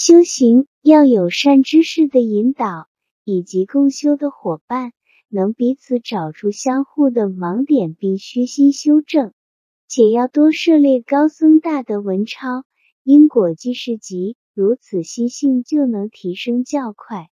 修行要有善知识的引导，以及共修的伙伴，能彼此找出相互的盲点，并虚心修正。且要多涉猎高僧大德文钞，因果记事集，如此心性就能提升较快。